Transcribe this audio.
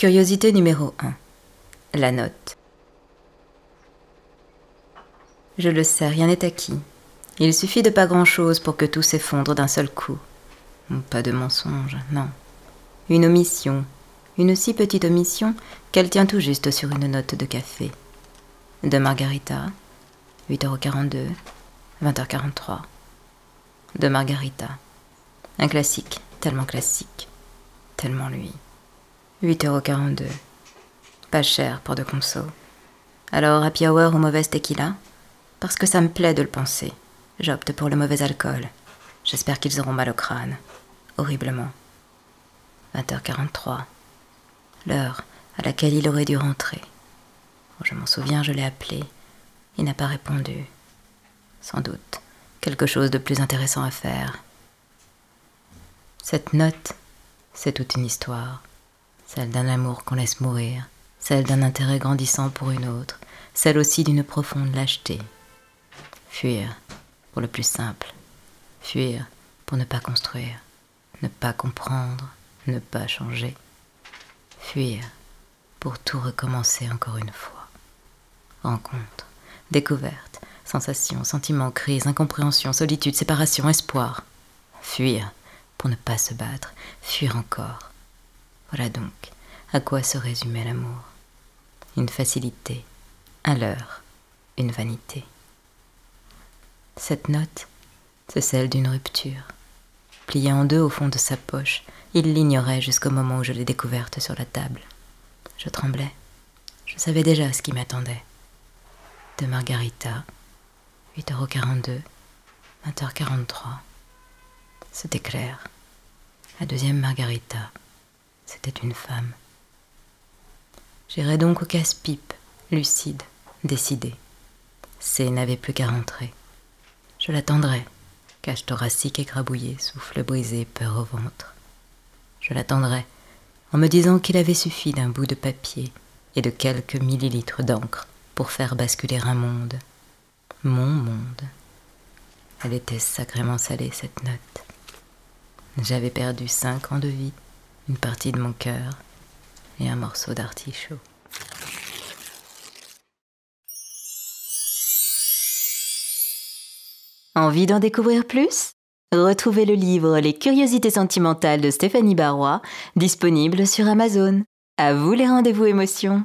Curiosité numéro 1. La note. Je le sais, rien n'est acquis. Il suffit de pas grand-chose pour que tout s'effondre d'un seul coup. Pas de mensonge, non. Une omission, une si petite omission qu'elle tient tout juste sur une note de café. De Margarita, 8,42€, 20h43. De Margarita. Un classique, tellement classique, tellement lui. 8,42€. Pas cher pour de conso. Alors, happy hour ou mauvaise tequila? Parce que ça me plaît de le penser. J'opte pour le mauvais alcool. J'espère qu'ils auront mal au crâne. Horriblement. 20h43. L'heure à laquelle il aurait dû rentrer. Oh, je m'en souviens, je l'ai appelé. Il n'a pas répondu. Sans doute quelque chose de plus intéressant à faire. Cette note, c'est toute une histoire celle d'un amour qu'on laisse mourir, celle d'un intérêt grandissant pour une autre, celle aussi d'une profonde lâcheté. Fuir, pour le plus simple. Fuir pour ne pas construire, ne pas comprendre, ne pas changer. Fuir pour tout recommencer encore une fois. Rencontre, découverte, sensation, sentiment, crise, incompréhension, solitude, séparation, espoir. Fuir pour ne pas se battre, fuir encore voilà donc à quoi se résumait l'amour. Une facilité, un leurre, une vanité. Cette note, c'est celle d'une rupture. Pliée en deux au fond de sa poche, il l'ignorait jusqu'au moment où je l'ai découverte sur la table. Je tremblais. Je savais déjà ce qui m'attendait. De Margarita, 8,42€, 20h43. C'était clair. La deuxième Margarita, c'était une femme. J'irai donc au casse-pipe, lucide, décidé. C n'avait plus qu'à rentrer. Je l'attendrai, cage thoracique écrabouillée, souffle brisé, peur au ventre. Je l'attendrai, en me disant qu'il avait suffi d'un bout de papier et de quelques millilitres d'encre pour faire basculer un monde. Mon monde. Elle était sacrément salée, cette note. J'avais perdu cinq ans de vie une partie de mon cœur et un morceau d'artichaut. Envie d'en découvrir plus? Retrouvez le livre Les curiosités sentimentales de Stéphanie Barrois, disponible sur Amazon. À vous les rendez-vous émotions